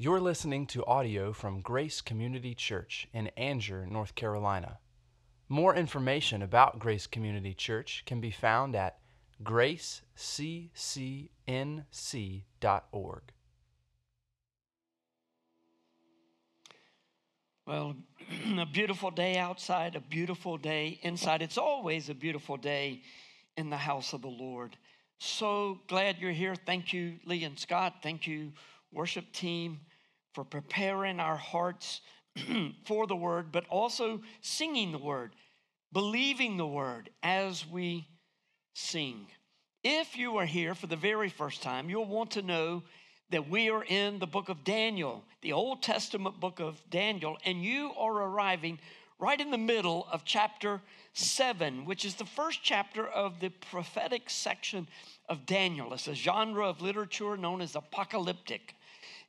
You're listening to audio from Grace Community Church in Angier, North Carolina. More information about Grace Community Church can be found at graceccnc.org. Well, a beautiful day outside, a beautiful day inside. It's always a beautiful day in the house of the Lord. So glad you're here. Thank you, Lee and Scott. Thank you, worship team, for preparing our hearts for the word, but also singing the word, believing the word as we sing. If you are here for the very first time, you'll want to know that we are in the book of Daniel, the Old Testament book of Daniel, and you are arriving right in the middle of chapter 7, which is the first chapter of the prophetic section of Daniel. It's a genre of literature known as apocalyptic.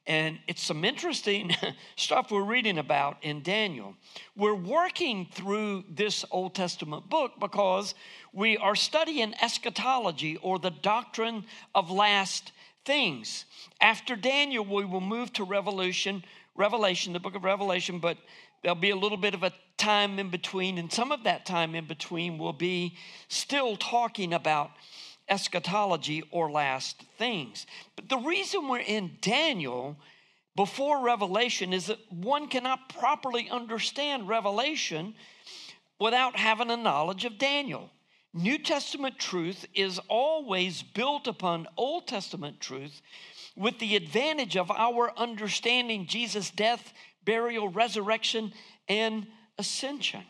And it's some interesting stuff we're reading about in Daniel. We're working through this Old Testament book because we are studying eschatology or the doctrine of last things. After Daniel, we will move to Revelation, Revelation, the book of Revelation, but there'll be a little bit of a time in between, and some of that time in between will be still talking about eschatology or last things. But the reason we're in Daniel before Revelation is that one cannot properly understand Revelation without having a knowledge of Daniel. New Testament truth is always built upon Old Testament truth with the advantage of our understanding Jesus' death, burial, resurrection, and ascension.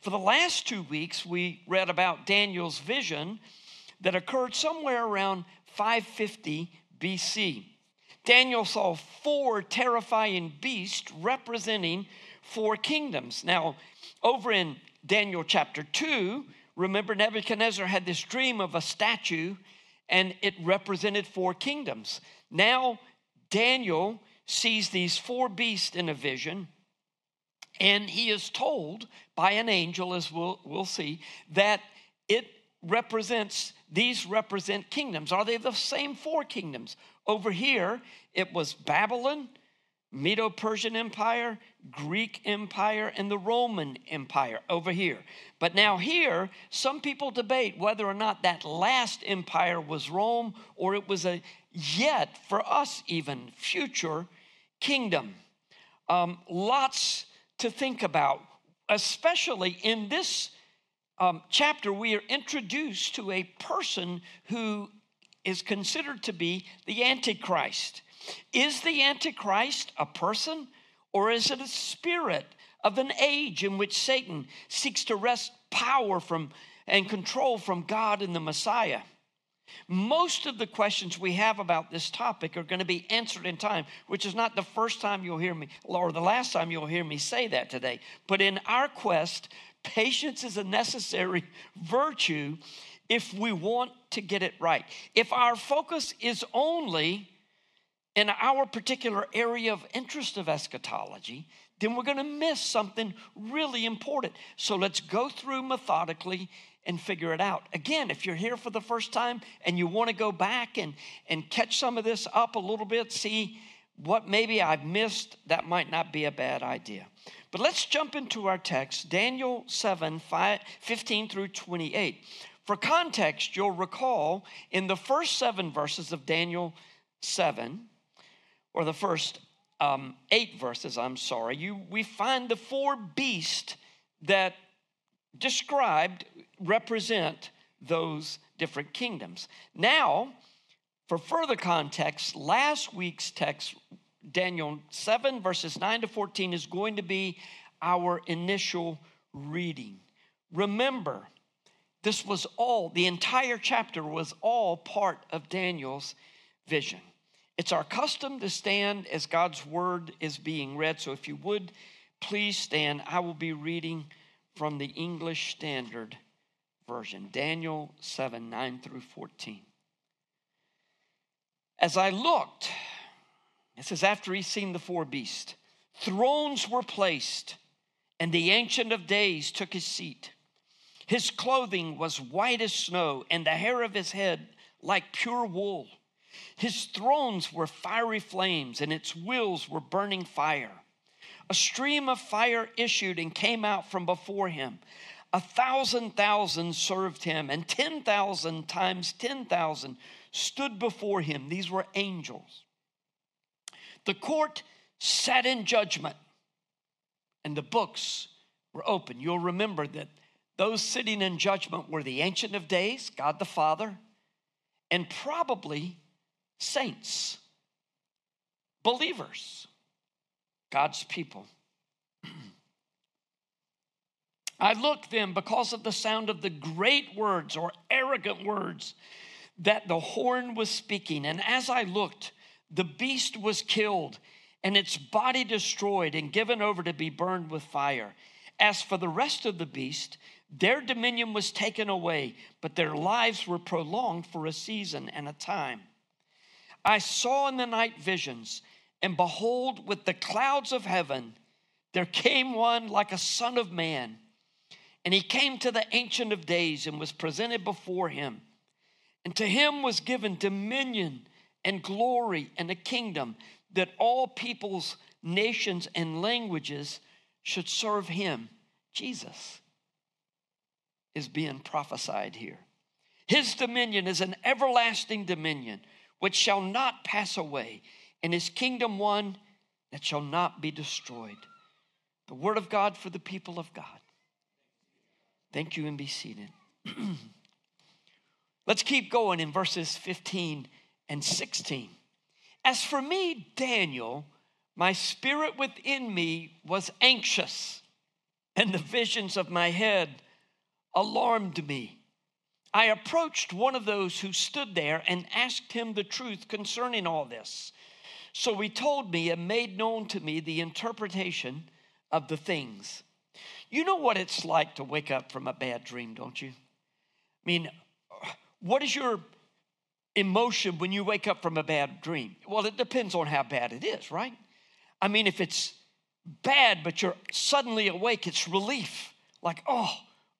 For the last two weeks, we read about Daniel's vision that occurred somewhere around 550 BC. Daniel saw four terrifying beasts representing four kingdoms. Now, over in Daniel chapter 2, Remember, Nebuchadnezzar had this dream of a statue and it represented four kingdoms. Now, Daniel sees these four beasts in a vision, and he is told by an angel, as we'll, we'll see, that it represents, these represent kingdoms. Are they the same four kingdoms? Over here, it was Babylon, Medo Persian Empire, Greek Empire, and the Roman Empire over here. But now, here, some people debate whether or not that last empire was Rome or it was a yet, for us even, future kingdom. Um, lots to think about, especially in this um, chapter, we are introduced to a person who is considered to be the Antichrist. Is the Antichrist a person or is it a spirit of an age in which Satan seeks to wrest power from and control from God and the Messiah? Most of the questions we have about this topic are going to be answered in time, which is not the first time you'll hear me, or the last time you'll hear me say that today. But in our quest, patience is a necessary virtue if we want to get it right. If our focus is only in our particular area of interest of eschatology, then we're going to miss something really important. So let's go through methodically and figure it out. Again, if you're here for the first time and you want to go back and, and catch some of this up a little bit, see what maybe I've missed, that might not be a bad idea. But let's jump into our text, Daniel 7 5, 15 through 28. For context, you'll recall in the first seven verses of Daniel 7, or the first um, eight verses, I'm sorry, you, we find the four beasts that described represent those different kingdoms. Now, for further context, last week's text, Daniel 7, verses 9 to 14, is going to be our initial reading. Remember, this was all, the entire chapter was all part of Daniel's vision. It's our custom to stand as God's word is being read. So if you would, please stand. I will be reading from the English Standard Version, Daniel 7 9 through 14. As I looked, it says, after he's seen the four beasts, thrones were placed, and the Ancient of Days took his seat. His clothing was white as snow, and the hair of his head like pure wool. His thrones were fiery flames, and its wheels were burning fire. A stream of fire issued and came out from before him. A thousand thousand served him, and 10,000 times 10,000 stood before him. These were angels. The court sat in judgment, and the books were open. You'll remember that those sitting in judgment were the Ancient of Days, God the Father, and probably saints, believers, God's people. I looked then because of the sound of the great words or arrogant words that the horn was speaking. And as I looked, the beast was killed and its body destroyed and given over to be burned with fire. As for the rest of the beast, their dominion was taken away, but their lives were prolonged for a season and a time. I saw in the night visions, and behold, with the clouds of heaven, there came one like a son of man. And he came to the Ancient of Days and was presented before him. And to him was given dominion and glory and a kingdom that all peoples, nations, and languages should serve him. Jesus is being prophesied here. His dominion is an everlasting dominion which shall not pass away, and his kingdom one that shall not be destroyed. The word of God for the people of God. Thank you and be seated. Let's keep going in verses 15 and 16. As for me, Daniel, my spirit within me was anxious, and the visions of my head alarmed me. I approached one of those who stood there and asked him the truth concerning all this. So he told me and made known to me the interpretation of the things. You know what it's like to wake up from a bad dream, don't you? I mean, what is your emotion when you wake up from a bad dream? Well, it depends on how bad it is, right? I mean, if it's bad, but you're suddenly awake, it's relief. Like, oh,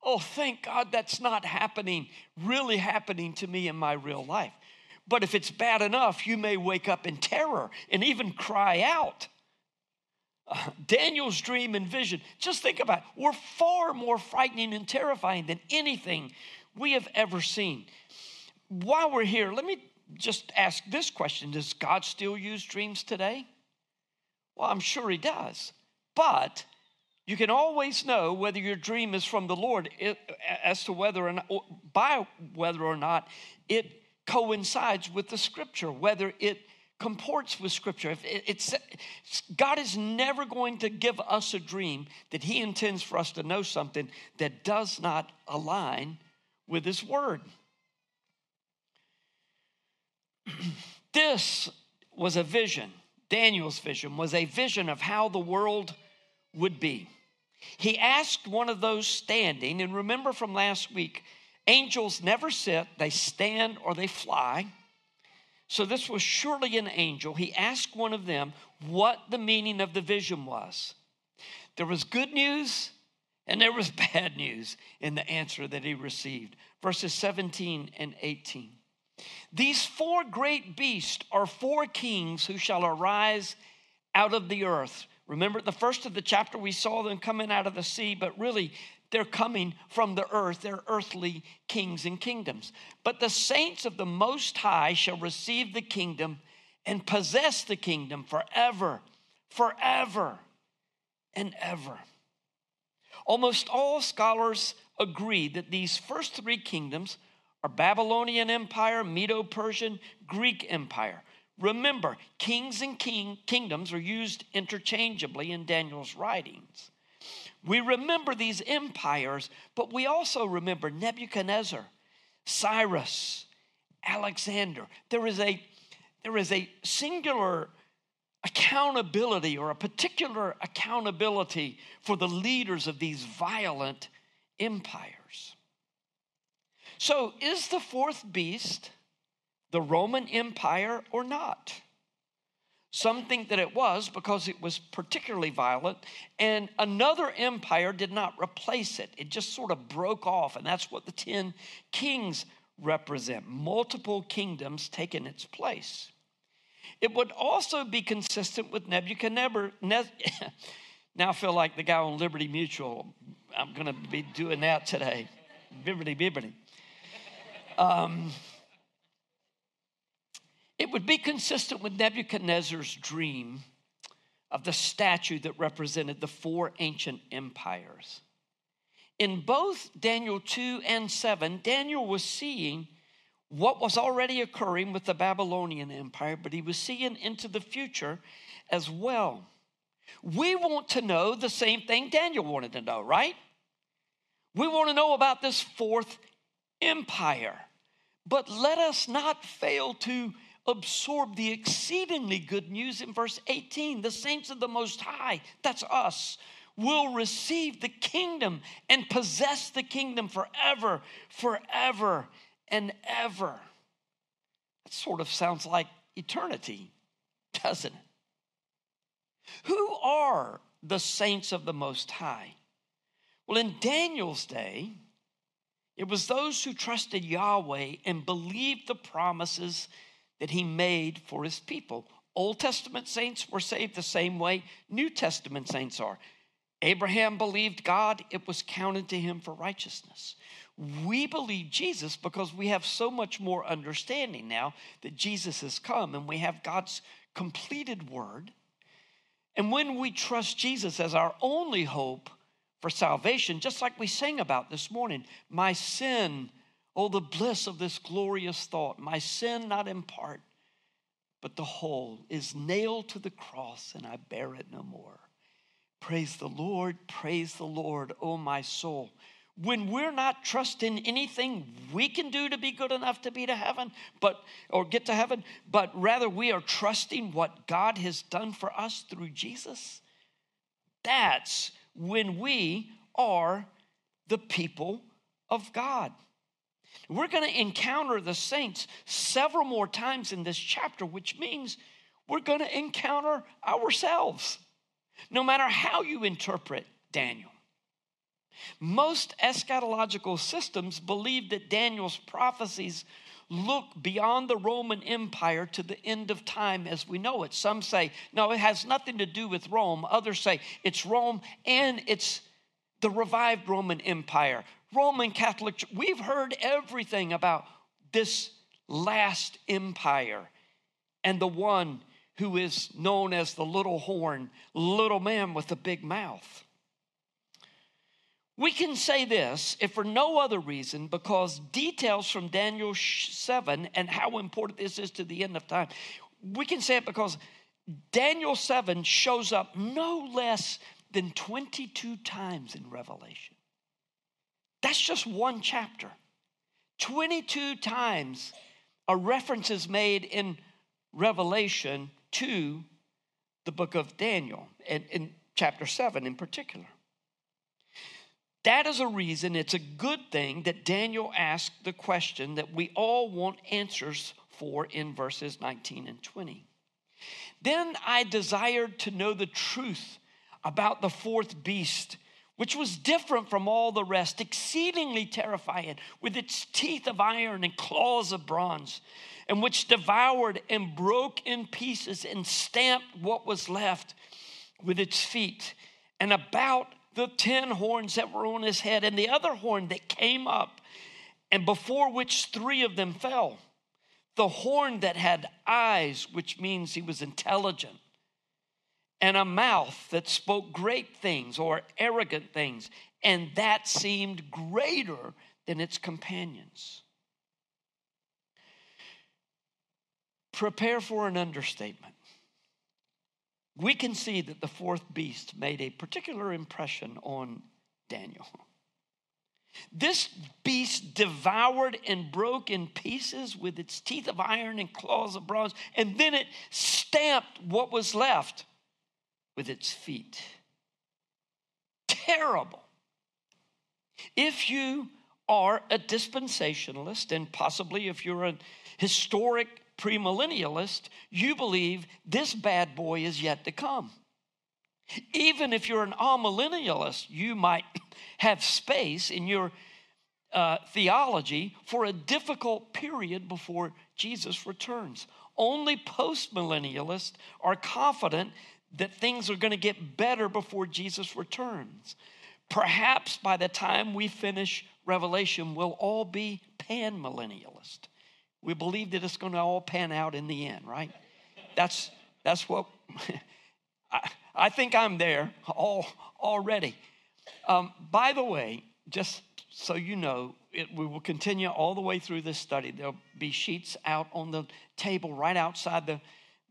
oh, thank God that's not happening, really happening to me in my real life. But if it's bad enough, you may wake up in terror and even cry out. Uh, Daniel's dream and vision, just think about it, were far more frightening and terrifying than anything we have ever seen. While we're here, let me just ask this question Does God still use dreams today? Well, I'm sure He does. But you can always know whether your dream is from the Lord as to whether or not, by whether or not it coincides with the scripture, whether it comports with scripture. If it's, God is never going to give us a dream that He intends for us to know something that does not align with His word. This was a vision. Daniel's vision was a vision of how the world would be. He asked one of those standing, and remember from last week, angels never sit, they stand or they fly. So this was surely an angel. He asked one of them what the meaning of the vision was. There was good news and there was bad news in the answer that he received. Verses 17 and 18. These four great beasts are four kings who shall arise out of the earth. Remember, the first of the chapter, we saw them coming out of the sea, but really, they're coming from the earth. They're earthly kings and kingdoms. But the saints of the Most High shall receive the kingdom and possess the kingdom forever, forever, and ever. Almost all scholars agree that these first three kingdoms are Babylonian Empire, Medo Persian, Greek Empire. Remember, kings and king, kingdoms are used interchangeably in Daniel's writings. We remember these empires, but we also remember Nebuchadnezzar, Cyrus, Alexander. There is a, there is a singular accountability or a particular accountability for the leaders of these violent empires. So, is the fourth beast the Roman Empire or not. Some think that it was because it was particularly violent, and another empire did not replace it. It just sort of broke off, and that's what the 10 kings represent? Multiple kingdoms taking its place. It would also be consistent with Nebuchadnezzar. now I feel like the guy on Liberty Mutual. I'm going to be doing that today. Bibbity bibbity. Um, it would be consistent with Nebuchadnezzar's dream of the statue that represented the four ancient empires. In both Daniel 2 and 7, Daniel was seeing what was already occurring with the Babylonian Empire, but he was seeing into the future as well. We want to know the same thing Daniel wanted to know, right? We want to know about this fourth empire. But let us not fail to absorb the exceedingly good news in verse 18. The saints of the Most High, that's us, will receive the kingdom and possess the kingdom forever, forever, and ever. That sort of sounds like eternity, doesn't it? Who are the saints of the Most High? Well, in Daniel's day, it was those who trusted Yahweh and believed the promises that he made for his people. Old Testament saints were saved the same way New Testament saints are. Abraham believed God, it was counted to him for righteousness. We believe Jesus because we have so much more understanding now that Jesus has come and we have God's completed word. And when we trust Jesus as our only hope for salvation, just like we sang about this morning, my sin, oh, the bliss of this glorious thought, my sin not in part, but the whole is nailed to the cross and I bear it no more. Praise the Lord, praise the Lord, oh my soul. When we're not trusting anything we can do to be good enough to be to heaven, but or get to heaven, but rather we are trusting what God has done for us through Jesus, that's when we are the people of God. We're going to encounter the saints several more times in this chapter, which means we're going to encounter ourselves no matter how you interpret Daniel. Most eschatological systems believe that Daniel's prophecies look beyond the Roman Empire to the end of time as we know it. Some say, no, it has nothing to do with Rome. Others say it's Rome and it's the revived Roman Empire. Roman Catholic, we've heard everything about this last empire and the one who is known as the little horn, little man with a big mouth. We can say this, if for no other reason, because details from Daniel 7 and how important this is to the end of time, we can say it because Daniel 7 shows up no less than 22 times in Revelation. That's just one chapter. 22 times a reference is made in Revelation to the book of Daniel, and in chapter 7 in particular. That is a reason it's a good thing that Daniel asked the question that we all want answers for in verses 19 and 20. Then I desired to know the truth about the fourth beast, which was different from all the rest, exceedingly terrifying, with its teeth of iron and claws of bronze and which devoured and broke in pieces and stamped what was left with its feet, and about the ten horns that were on his head, and the other horn that came up, and before which three of them fell. The horn that had eyes, which means he was intelligent, and a mouth that spoke great things or arrogant things, and that seemed greater than its companions. prepare for an understatement. We can see that the fourth beast made a particular impression on Daniel. This beast devoured and broke in pieces with its teeth of iron and claws of bronze, and then it stamped what was left with its feet. Terrible. If you are a dispensationalist, and possibly if you're a historic premillennialist, you believe this bad boy is yet to come. Even if you're an amillennialist, you might have space in your uh, theology for a difficult period before Jesus returns. Only postmillennialists are confident that things are going to get better before Jesus returns. Perhaps by the time we finish Revelation, we'll all be panmillennialist. We believe that it's going to all pan out in the end, right? That's that's what I, I think I'm there all already. Um, by the way, just so you know, it, we will continue all the way through this study. There'll be sheets out on the table right outside the,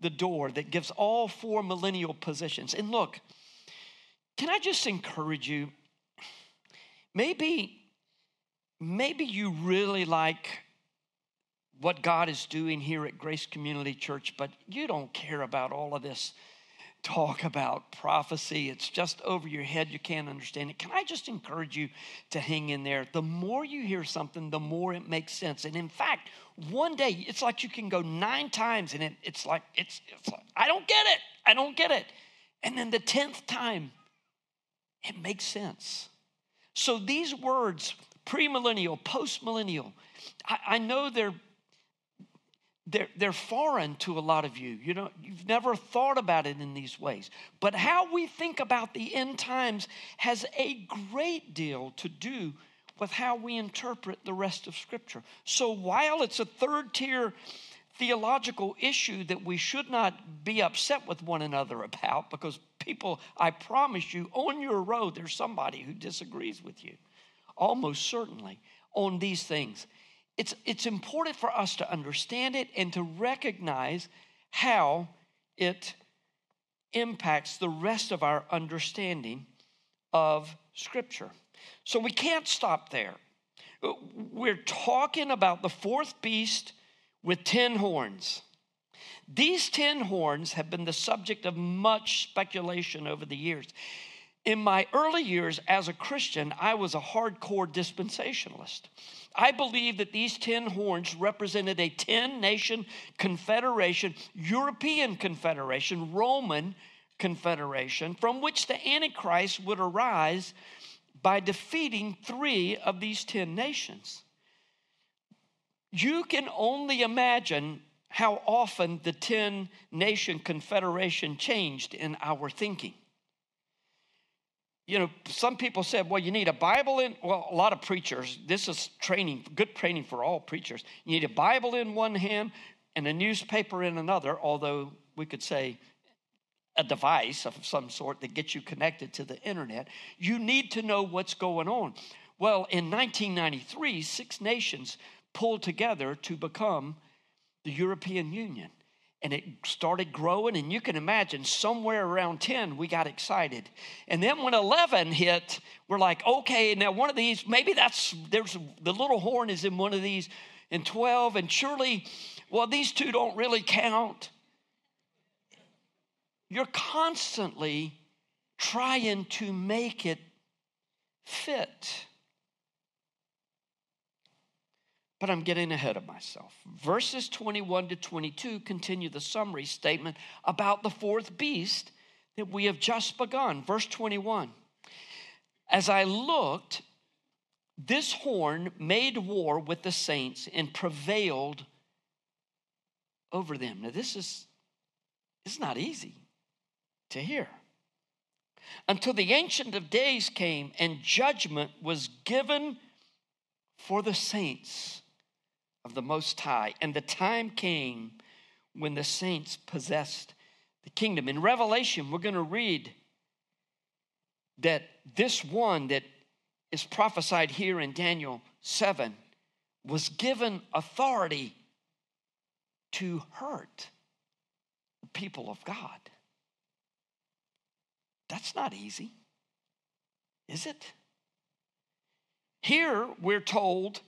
the door that gives all four millennial positions. And look, can I just encourage you? Maybe, maybe you really like what God is doing here at Grace Community Church, but you don't care about all of this talk about prophecy. It's just over your head. You can't understand it. Can I just encourage you to hang in there? The more you hear something, the more it makes sense. And in fact, one day it's like you can go nine times and it, it's like, it's, it's like, I don't get it. I don't get it. And then the 10th time, it makes sense. So these words, premillennial, postmillennial, I, I know they're they're, they're foreign to a lot of you. You know, you've never thought about it in these ways. But how we think about the end times has a great deal to do with how we interpret the rest of Scripture. So while it's a third tier theological issue that we should not be upset with one another about, because people, I promise you, on your road, there's somebody who disagrees with you, almost certainly, on these things it's, it's important for us to understand it and to recognize how it impacts the rest of our understanding of Scripture. So we can't stop there. We're talking about the fourth beast with 10 horns. These 10 horns have been the subject of much speculation over the years. In my early years as a Christian, I was a hardcore dispensationalist. I believe that these 10 horns represented a 10 nation confederation, European confederation, Roman confederation, from which the Antichrist would arise by defeating three of these 10 nations. You can only imagine how often the 10 nation confederation changed in our thinking you know, some people said, well, you need a Bible in, well, a lot of preachers, this is training, good training for all preachers. You need a Bible in one hand and a newspaper in another, although we could say a device of some sort that gets you connected to the internet. You need to know what's going on. Well, in 1993, six nations pulled together to become the European Union and it started growing and you can imagine somewhere around 10 we got excited. And then when 11 hit we're like okay now one of these maybe that's there's the little horn is in one of these and 12 and surely well these two don't really count. You're constantly trying to make it fit but I'm getting ahead of myself. Verses 21 to 22 continue the summary statement about the fourth beast that we have just begun. Verse 21 As I looked, this horn made war with the saints and prevailed over them. Now, this is it's not easy to hear. Until the Ancient of Days came and judgment was given for the saints of the Most High. And the time came when the saints possessed the kingdom. In Revelation, we're going to read that this one that is prophesied here in Daniel 7 was given authority to hurt the people of God. That's not easy, is it? Here we're told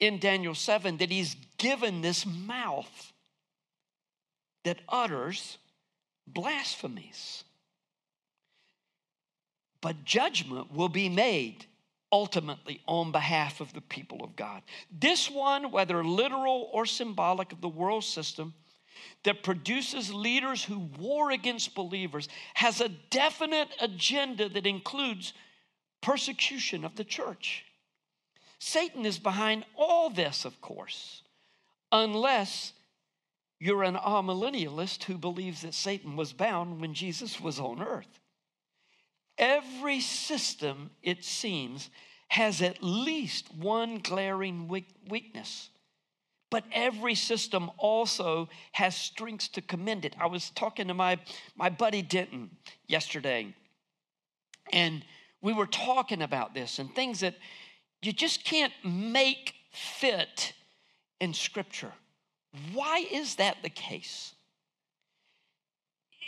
in Daniel 7 that he's given this mouth that utters blasphemies. But judgment will be made ultimately on behalf of the people of God. This one, whether literal or symbolic of the world system, that produces leaders who war against believers has a definite agenda that includes persecution of the church. Satan is behind all this, of course, unless you're an amillennialist who believes that Satan was bound when Jesus was on earth. Every system, it seems, has at least one glaring weakness. But every system also has strengths to commend it. I was talking to my, my buddy Denton yesterday, and we were talking about this and things that you just can't make fit in Scripture. Why is that the case?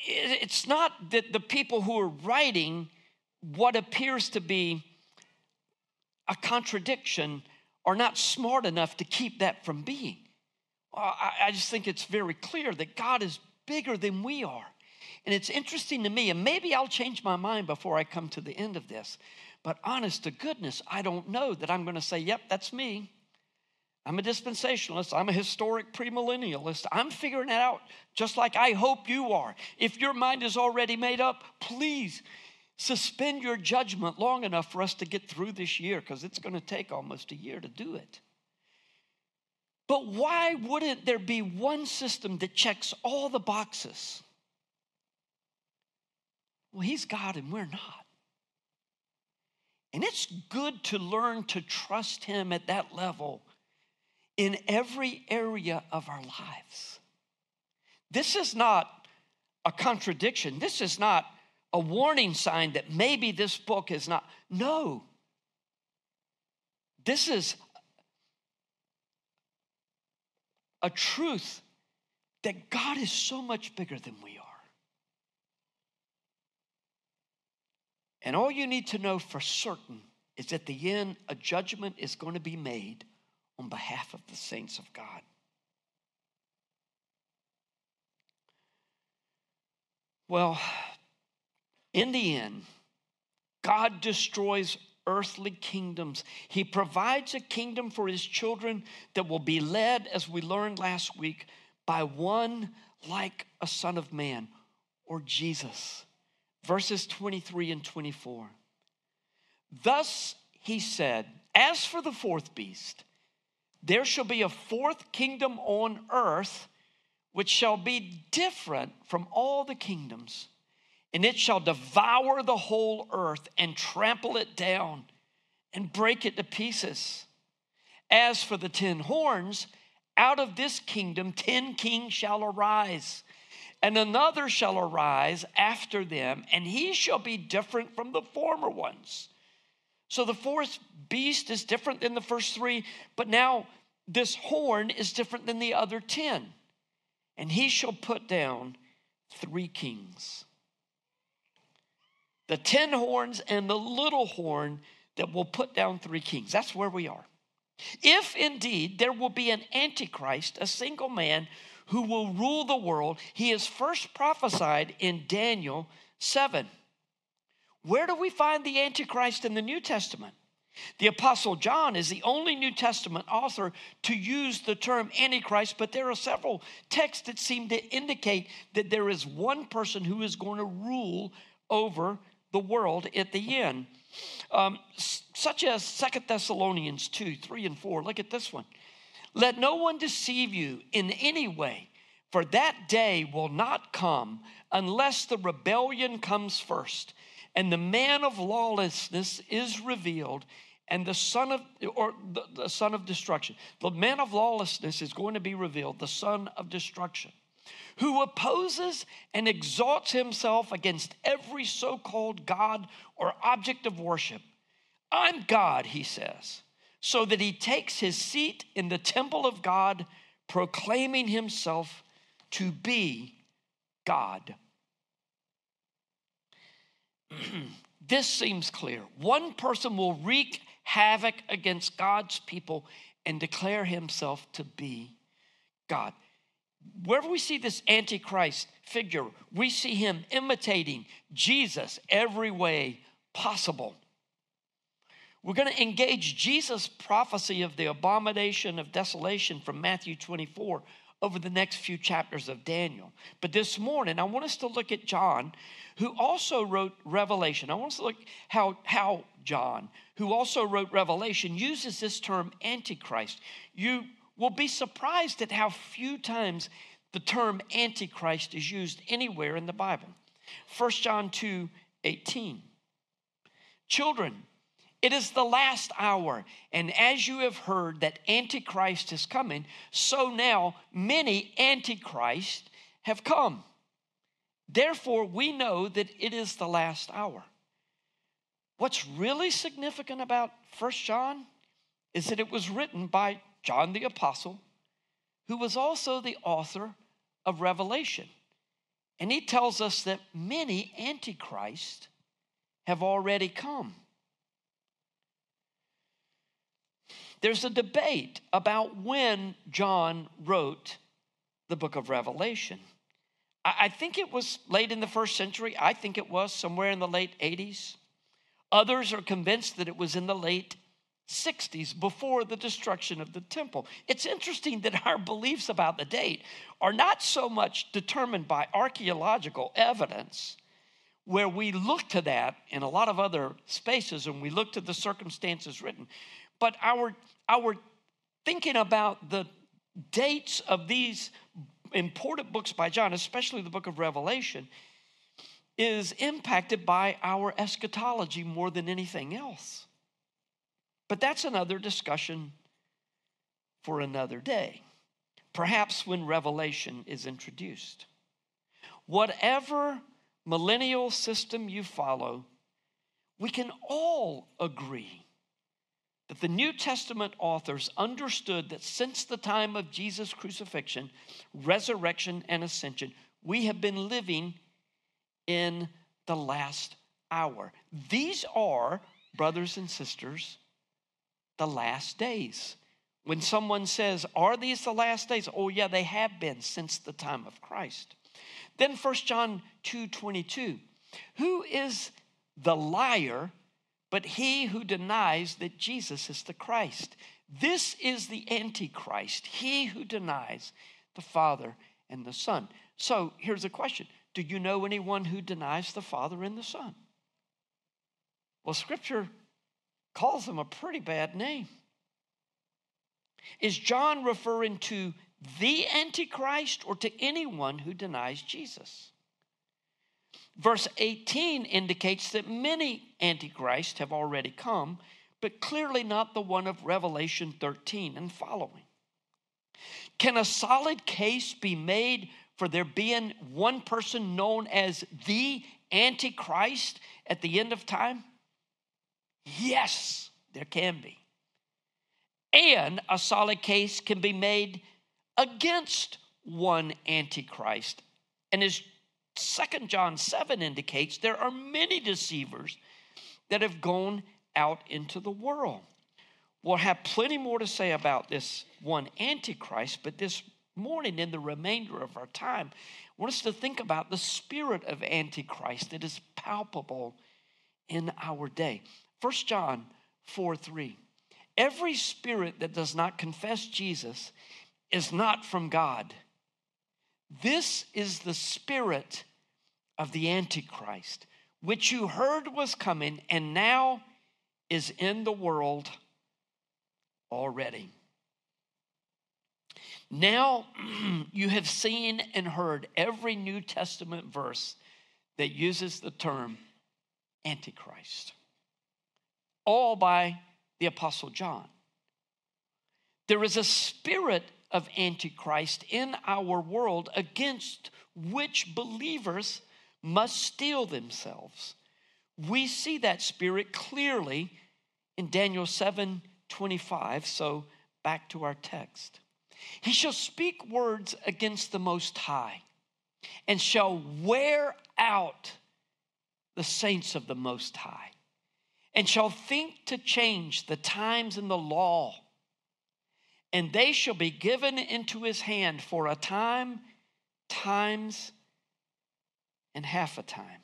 It's not that the people who are writing what appears to be a contradiction are not smart enough to keep that from being. I just think it's very clear that God is bigger than we are. And it's interesting to me, and maybe I'll change my mind before I come to the end of this, but honest to goodness, I don't know that I'm going to say, yep, that's me. I'm a dispensationalist. I'm a historic premillennialist. I'm figuring it out just like I hope you are. If your mind is already made up, please suspend your judgment long enough for us to get through this year because it's going to take almost a year to do it. But why wouldn't there be one system that checks all the boxes? Well, He's God and we're not. And it's good to learn to trust Him at that level in every area of our lives. This is not a contradiction. This is not a warning sign that maybe this book is not. No. This is a truth that God is so much bigger than we are. And all you need to know for certain is at the end, a judgment is going to be made on behalf of the saints of God. Well, in the end, God destroys earthly kingdoms. He provides a kingdom for his children that will be led, as we learned last week, by one like a son of man or Jesus. Verses 23 and 24. Thus he said, As for the fourth beast, there shall be a fourth kingdom on earth, which shall be different from all the kingdoms, and it shall devour the whole earth and trample it down and break it to pieces. As for the ten horns, out of this kingdom ten kings shall arise, and another shall arise after them, and he shall be different from the former ones so the fourth beast is different than the first three, but now this horn is different than the other ten. And he shall put down three kings the ten horns and the little horn that will put down three kings. That's where we are. If indeed there will be an antichrist, a single man who will rule the world, he is first prophesied in Daniel 7. Where do we find the Antichrist in the New Testament? The Apostle John is the only New Testament author to use the term Antichrist, but there are several texts that seem to indicate that there is one person who is going to rule over the world at the end, um, such as Second Thessalonians 2 3 and 4. Look at this one. Let no one deceive you in any way, for that day will not come unless the rebellion comes first and the man of lawlessness is revealed and the son of or the, the, son of destruction. The man of lawlessness is going to be revealed the son of destruction who opposes and exalts himself against every so-called god or object of worship. I'm god he says so that he takes his seat in the temple of god proclaiming himself to be god this seems clear. One person will wreak havoc against God's people and declare himself to be God. Wherever we see this Antichrist figure, we see him imitating Jesus every way possible. We're going to engage Jesus' prophecy of the abomination of desolation from Matthew 24 over the next few chapters of Daniel. But this morning, I want us to look at John, who also wrote Revelation. I want us to look how, how John, who also wrote Revelation, uses this term Antichrist. You will be surprised at how few times the term Antichrist is used anywhere in the Bible. 1 John 2 18. Children, it is the last hour, and as you have heard that Antichrist is coming, so now many Antichrists have come. Therefore, we know that it is the last hour. What's really significant about First John is that it was written by John the Apostle, who was also the author of Revelation. And he tells us that many antichrists have already come. There's a debate about when John wrote the book of Revelation. I think it was late in the first century. I think it was somewhere in the late 80s. Others are convinced that it was in the late 60s before the destruction of the temple. It's interesting that our beliefs about the date are not so much determined by archaeological evidence, where we look to that in a lot of other spaces and we look to the circumstances written, but our, our thinking about the dates of these important books by John, especially the book of Revelation, is impacted by our eschatology more than anything else. But that's another discussion for another day, perhaps when Revelation is introduced. Whatever millennial system you follow, we can all agree that the New Testament authors understood that since the time of Jesus' crucifixion, resurrection, and ascension, we have been living in the last hour. These are, brothers and sisters, the last days. When someone says, Are these the last days? Oh, yeah, they have been since the time of Christ. Then 1 John 2 22. Who is the liar but he who denies that Jesus is the Christ. This is the Antichrist, he who denies the Father and the Son. So here's a question Do you know anyone who denies the Father and the Son? Well, Scripture calls them a pretty bad name. Is John referring to the Antichrist or to anyone who denies Jesus? Verse 18 indicates that many antichrists have already come, but clearly not the one of Revelation 13 and following. Can a solid case be made for there being one person known as the Antichrist at the end of time? Yes, there can be. And a solid case can be made against one Antichrist. And as Second John 7 indicates there are many deceivers that have gone out into the world. We'll have plenty more to say about this one Antichrist, but this morning, in the remainder of our time, I want us to think about the spirit of Antichrist that is palpable in our day. First John 4 3. Every spirit that does not confess Jesus is not from God. This is the spirit of the Antichrist, which you heard was coming and now is in the world already. Now you have seen and heard every New Testament verse that uses the term Antichrist, all by the Apostle John. There is a spirit of Antichrist in our world against which believers must steel themselves. We see that spirit clearly in Daniel 7 25. So back to our text. He shall speak words against the Most High and shall wear out the saints of the Most High and shall think to change the times and the law. And they shall be given into his hand for a time, times, and half a time.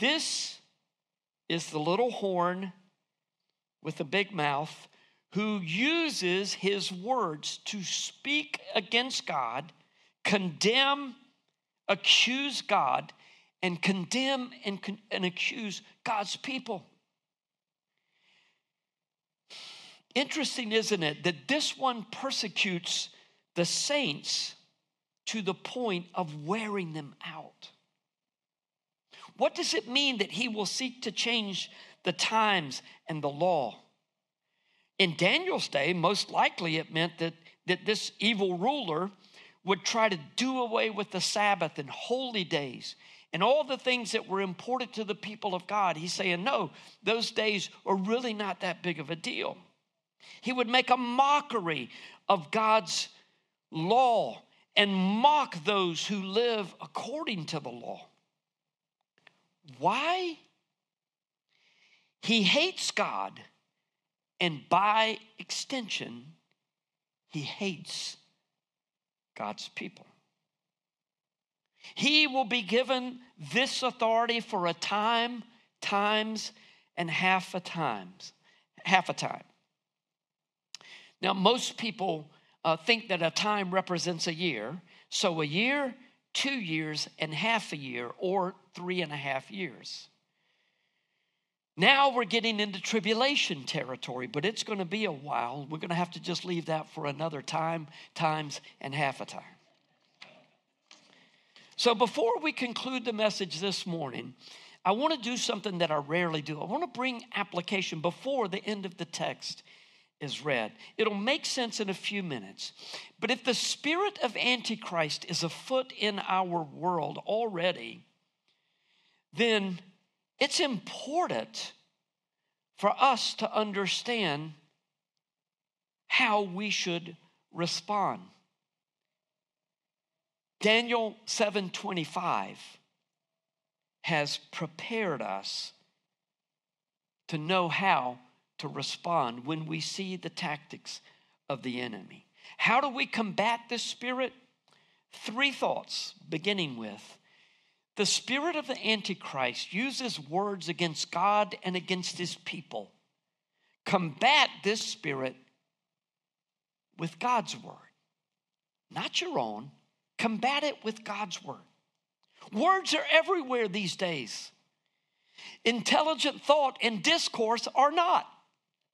This is the little horn with the big mouth who uses his words to speak against God, condemn, accuse God, and condemn and, and accuse God's people. Interesting, isn't it, that this one persecutes the saints to the point of wearing them out? What does it mean that he will seek to change the times and the law? In Daniel's day, most likely it meant that, that this evil ruler would try to do away with the Sabbath and holy days and all the things that were important to the people of God. He's saying, no, those days are really not that big of a deal. He would make a mockery of God's law and mock those who live according to the law. Why? He hates God, and by extension, he hates God's people. He will be given this authority for a time, times, and half a times, half a time. Now, most people uh, think that a time represents a year. So a year, two years, and half a year, or three and a half years. Now we're getting into tribulation territory, but it's going to be a while. We're going to have to just leave that for another time, times, and half a time. So before we conclude the message this morning, I want to do something that I rarely do. I want to bring application before the end of the text is read. It'll make sense in a few minutes. But if the spirit of Antichrist is afoot in our world already, then it's important for us to understand how we should respond. Daniel 7:25 has prepared us to know how to respond when we see the tactics of the enemy. How do we combat this spirit? Three thoughts, beginning with the spirit of the Antichrist uses words against God and against his people. Combat this spirit with God's word, not your own. Combat it with God's word. Words are everywhere these days. Intelligent thought and discourse are not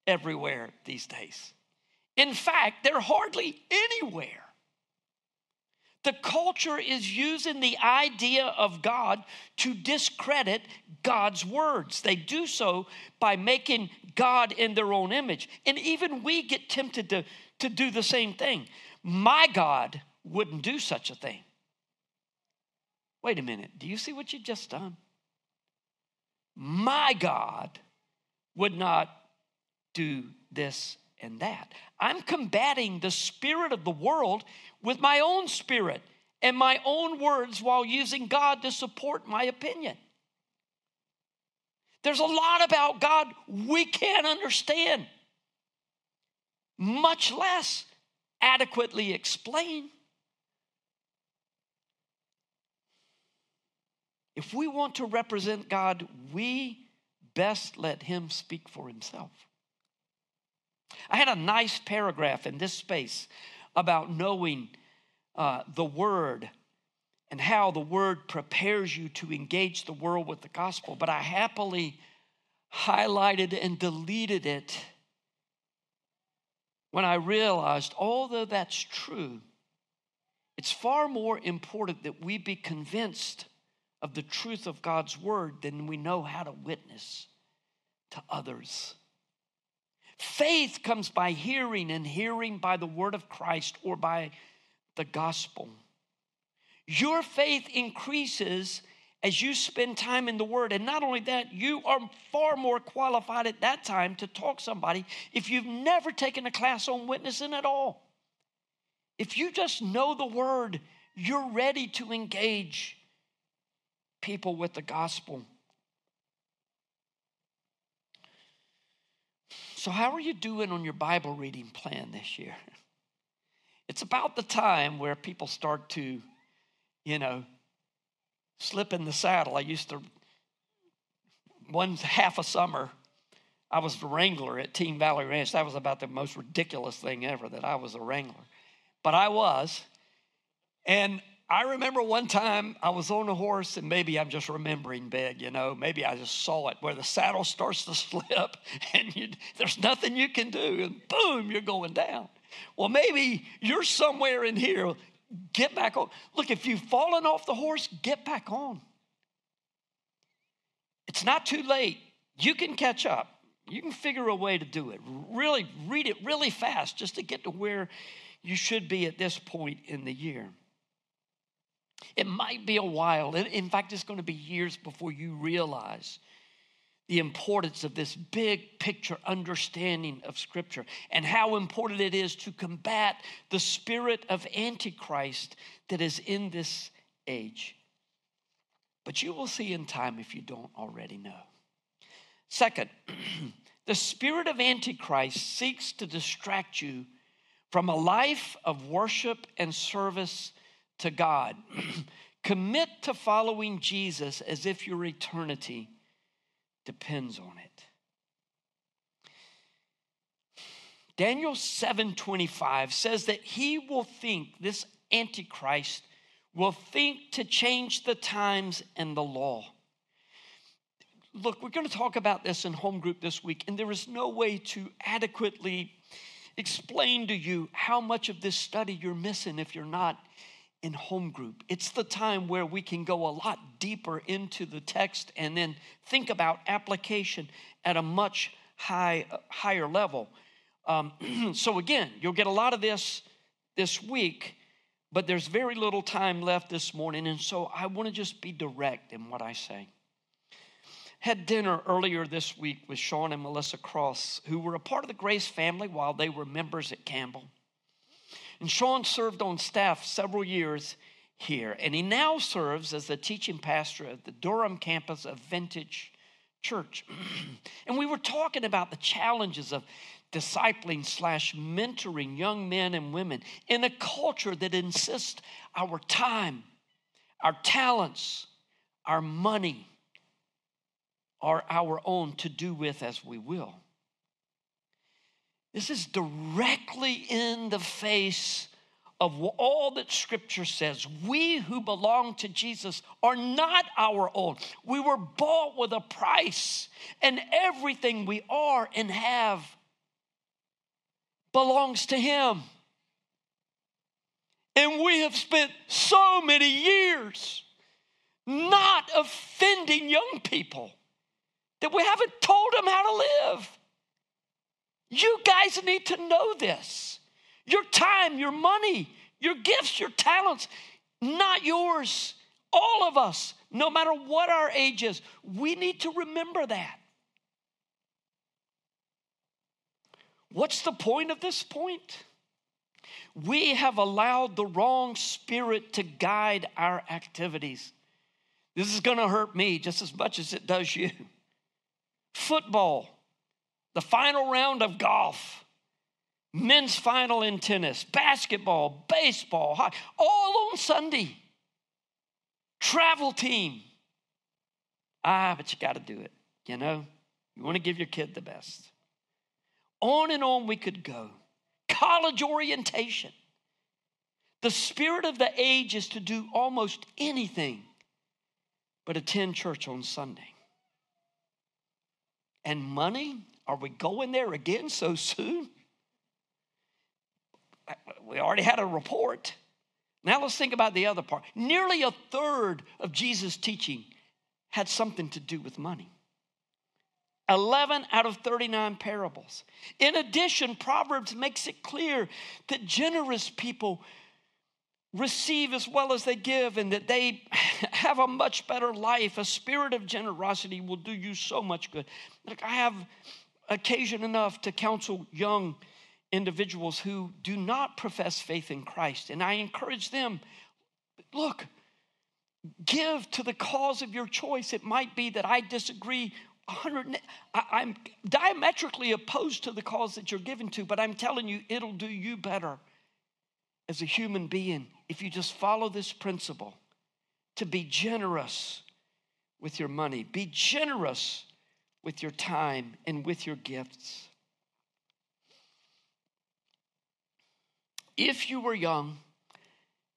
everywhere these days. In fact, they're hardly anywhere. The culture is using the idea of God to discredit God's words. They do so by making God in their own image. And even we get tempted to, to do the same thing. My God wouldn't do such a thing. Wait a minute. Do you see what you just done? My God would not do this and that. I'm combating the spirit of the world with my own spirit and my own words while using God to support my opinion. There's a lot about God we can't understand, much less adequately explain. If we want to represent God, we best let Him speak for Himself. I had a nice paragraph in this space about knowing uh, the Word and how the Word prepares you to engage the world with the gospel, but I happily highlighted and deleted it when I realized, although that's true, it's far more important that we be convinced of the truth of God's word than we know how to witness to others. Faith comes by hearing, and hearing by the word of Christ or by the gospel. Your faith increases as you spend time in the Word. And not only that, you are far more qualified at that time to talk somebody if you've never taken a class on witnessing at all. If you just know the Word, you're ready to engage people with the gospel. So, how are you doing on your Bible reading plan this year? It's about the time where people start to, you know, slip in the saddle. I used to, one half a summer, I was the wrangler at Team Valley Ranch. That was about the most ridiculous thing ever that I was a wrangler. But I was. And I remember one time I was on a horse, and maybe I'm just remembering bad, you know. Maybe I just saw it where the saddle starts to slip, and you, there's nothing you can do, and boom, you're going down. Well, maybe you're somewhere in here. Get back on. Look, if you've fallen off the horse, get back on. It's not too late. You can catch up. You can figure a way to do it. Really, read it really fast just to get to where you should be at this point in the year. It might be a while. In fact, it's going to be years before you realize the importance of this big picture understanding of Scripture and how important it is to combat the spirit of Antichrist that is in this age. But you will see in time if you don't already know. Second, the spirit of Antichrist seeks to distract you from a life of worship and service to God. Commit to following Jesus as if your eternity depends on it. Daniel 7:25 says that he will think this antichrist will think to change the times and the law. Look, we're going to talk about this in home group this week and there is no way to adequately explain to you how much of this study you're missing if you're not in home group. It's the time where we can go a lot deeper into the text and then think about application at a much high, higher level. Um, so, again, you'll get a lot of this this week, but there's very little time left this morning. And so I want to just be direct in what I say. Had dinner earlier this week with Sean and Melissa Cross, who were a part of the Grace family while they were members at Campbell. And Sean served on staff several years here, and he now serves as the teaching pastor at the Durham campus of Vintage Church. and we were talking about the challenges of discipling slash mentoring young men and women in a culture that insists our time, our talents, our money are our own to do with as we will. This is directly in the face of all that Scripture says. We who belong to Jesus are not our own. We were bought with a price, and everything we are and have belongs to Him. And we have spent so many years not offending young people that we haven't told them how to live. You guys need to know this. Your time, your money, your gifts, your talents, not yours. All of us, no matter what our age is, we need to remember that. What's the point of this point? We have allowed the wrong spirit to guide our activities. This is going to hurt me just as much as it does you. Football, the final round of golf, men's final in tennis, basketball, baseball, hockey, all on Sunday. Travel team. Ah, but you got to do it, you know? You want to give your kid the best. On and on we could go. College orientation. The spirit of the age is to do almost anything but attend church on Sunday. And money, are we going there again so soon? We already had a report. Now let's think about the other part. Nearly a third of Jesus' teaching had something to do with money. 11 out of 39 parables. In addition, Proverbs makes it clear that generous people receive as well as they give and that they have a much better life. A spirit of generosity will do you so much good. Look, I have occasion enough to counsel young individuals who do not profess faith in Christ, and I encourage them look, give to the cause of your choice. It might be that I disagree 100 I, am diametrically opposed to the cause that you're given to, but I'm telling you, it'll do you better as a human being if you just follow this principle to be generous with your money, be generous with your time and with your gifts. If you were young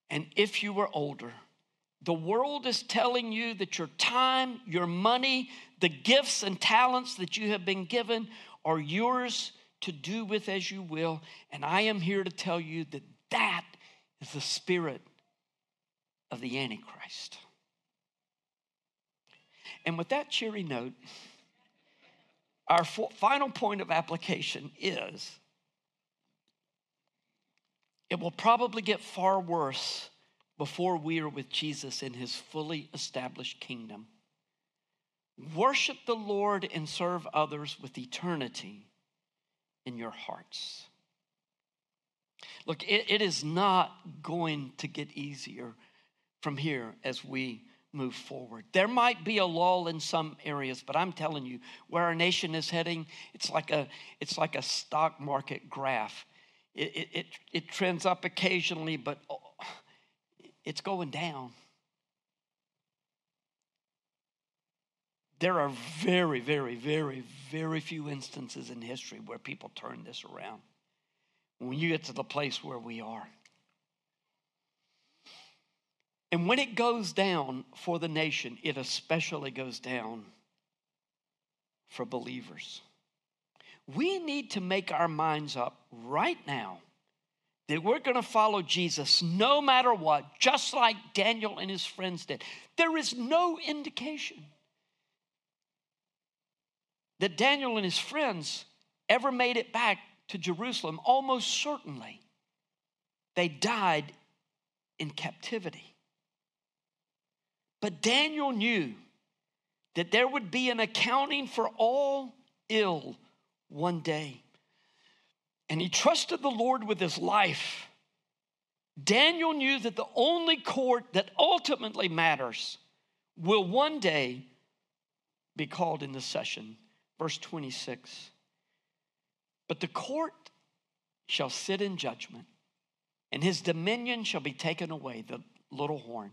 and if you were older, the world is telling you that your time, your money, the gifts and talents that you have been given are yours to do with as you will. And I am here to tell you that that is the spirit of the Antichrist. And with that cheery note, our final point of application is it will probably get far worse before we are with Jesus in his fully established kingdom. Worship the Lord and serve others with eternity in your hearts. Look, it, it is not going to get easier from here as we move forward. There might be a lull in some areas, but I'm telling you, where our nation is heading, it's like a, it's like a stock market graph. It, it, it, it trends up occasionally, but oh, it's going down. There are very, very, very, very few instances in history where people turn this around. When you get to the place where we are. And when it goes down for the nation, it especially goes down for believers. We need to make our minds up right now that we're going to follow Jesus no matter what, just like Daniel and his friends did. There is no indication that Daniel and his friends ever made it back to Jerusalem. Almost certainly, they died in captivity. But Daniel knew that there would be an accounting for all ill one day. And he trusted the Lord with his life. Daniel knew that the only court that ultimately matters will one day be called into session. Verse 26. But the court shall sit in judgment, and his dominion shall be taken away, the little horn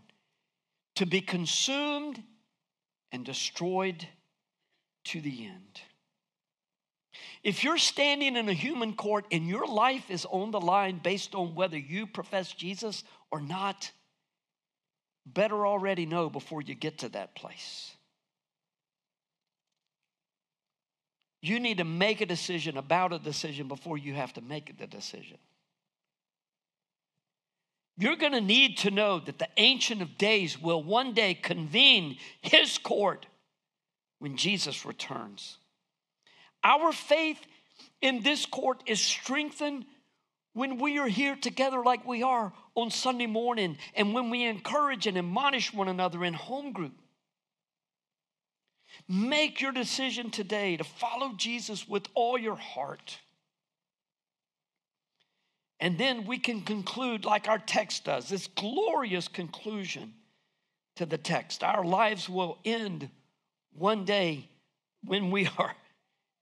to be consumed and destroyed to the end. If you're standing in a human court and your life is on the line based on whether you profess Jesus or not, better already know before you get to that place. You need to make a decision about a decision before you have to make the decision. You're going to need to know that the Ancient of Days will one day convene his court when Jesus returns. Our faith in this court is strengthened when we are here together like we are on Sunday morning and when we encourage and admonish one another in home group. Make your decision today to follow Jesus with all your heart. And then we can conclude like our text does this glorious conclusion to the text. Our lives will end one day when we are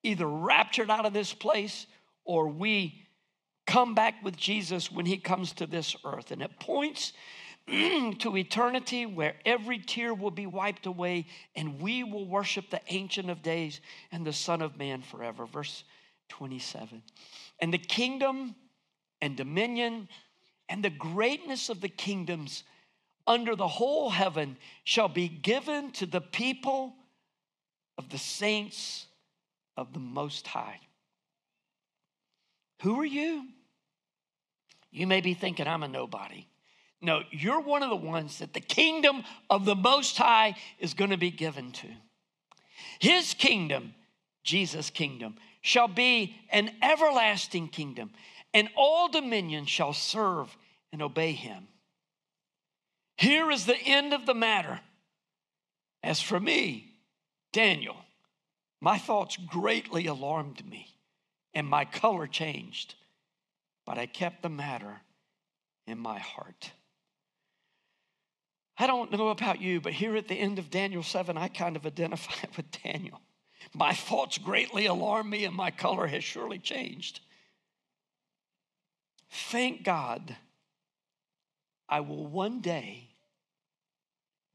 either raptured out of this place or we come back with Jesus when he comes to this earth. And it points to eternity where every tear will be wiped away and we will worship the Ancient of Days and the Son of Man forever. Verse 27. And the kingdom and dominion and the greatness of the kingdoms under the whole heaven shall be given to the people of the saints of the Most High. Who are you? You may be thinking, I'm a nobody. No, you're one of the ones that the kingdom of the Most High is going to be given to. His kingdom, Jesus' kingdom, shall be an everlasting kingdom and all dominion shall serve and obey him. Here is the end of the matter. As for me, Daniel, my thoughts greatly alarmed me, and my color changed, but I kept the matter in my heart. I don't know about you, but here at the end of Daniel 7, I kind of identify with Daniel. My thoughts greatly alarm me, and my color has surely changed. Thank God I will one day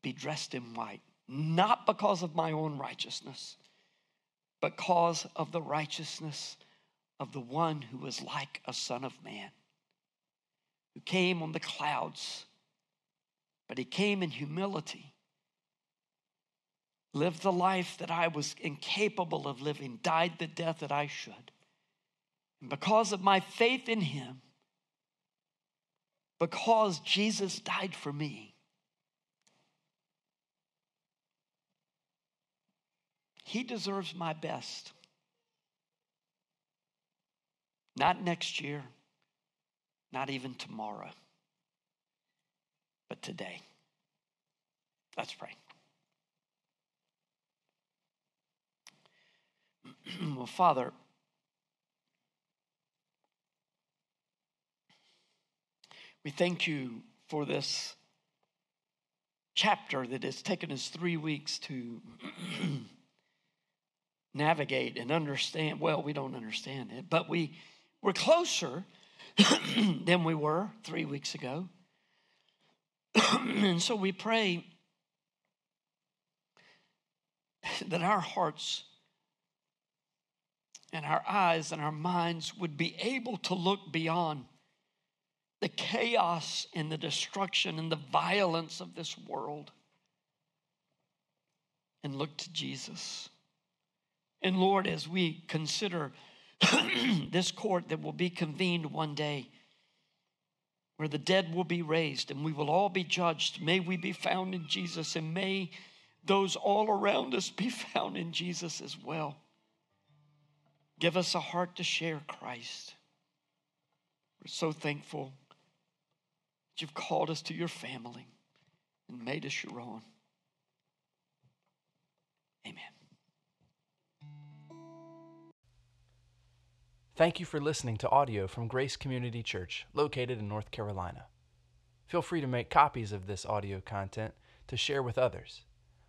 be dressed in white, not because of my own righteousness, but because of the righteousness of the one who was like a son of man, who came on the clouds, but he came in humility, lived the life that I was incapable of living, died the death that I should. And because of my faith in him, because Jesus died for me, he deserves my best. Not next year, not even tomorrow, but today. Let's pray. well, Father, we thank you for this chapter that has taken us three weeks to navigate and understand. Well, we don't understand it, but we we're closer than we were three weeks ago. and so we pray that our hearts and our eyes and our minds would be able to look beyond the chaos and the destruction and the violence of this world and look to Jesus. And Lord, as we consider this court that will be convened one day, where the dead will be raised and we will all be judged. May we be found in Jesus and may those all around us be found in Jesus as well. Give us a heart to share Christ. We're so thankful you've called us to your family and made us your own. Amen. Thank you for listening to audio from Grace Community Church, located in North Carolina. Feel free to make copies of this audio content to share with others,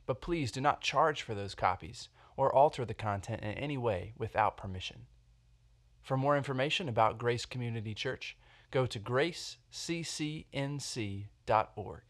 but please do not charge for those copies or alter the content in any way without permission. For more information about Grace Community Church, go to graceccnc.org.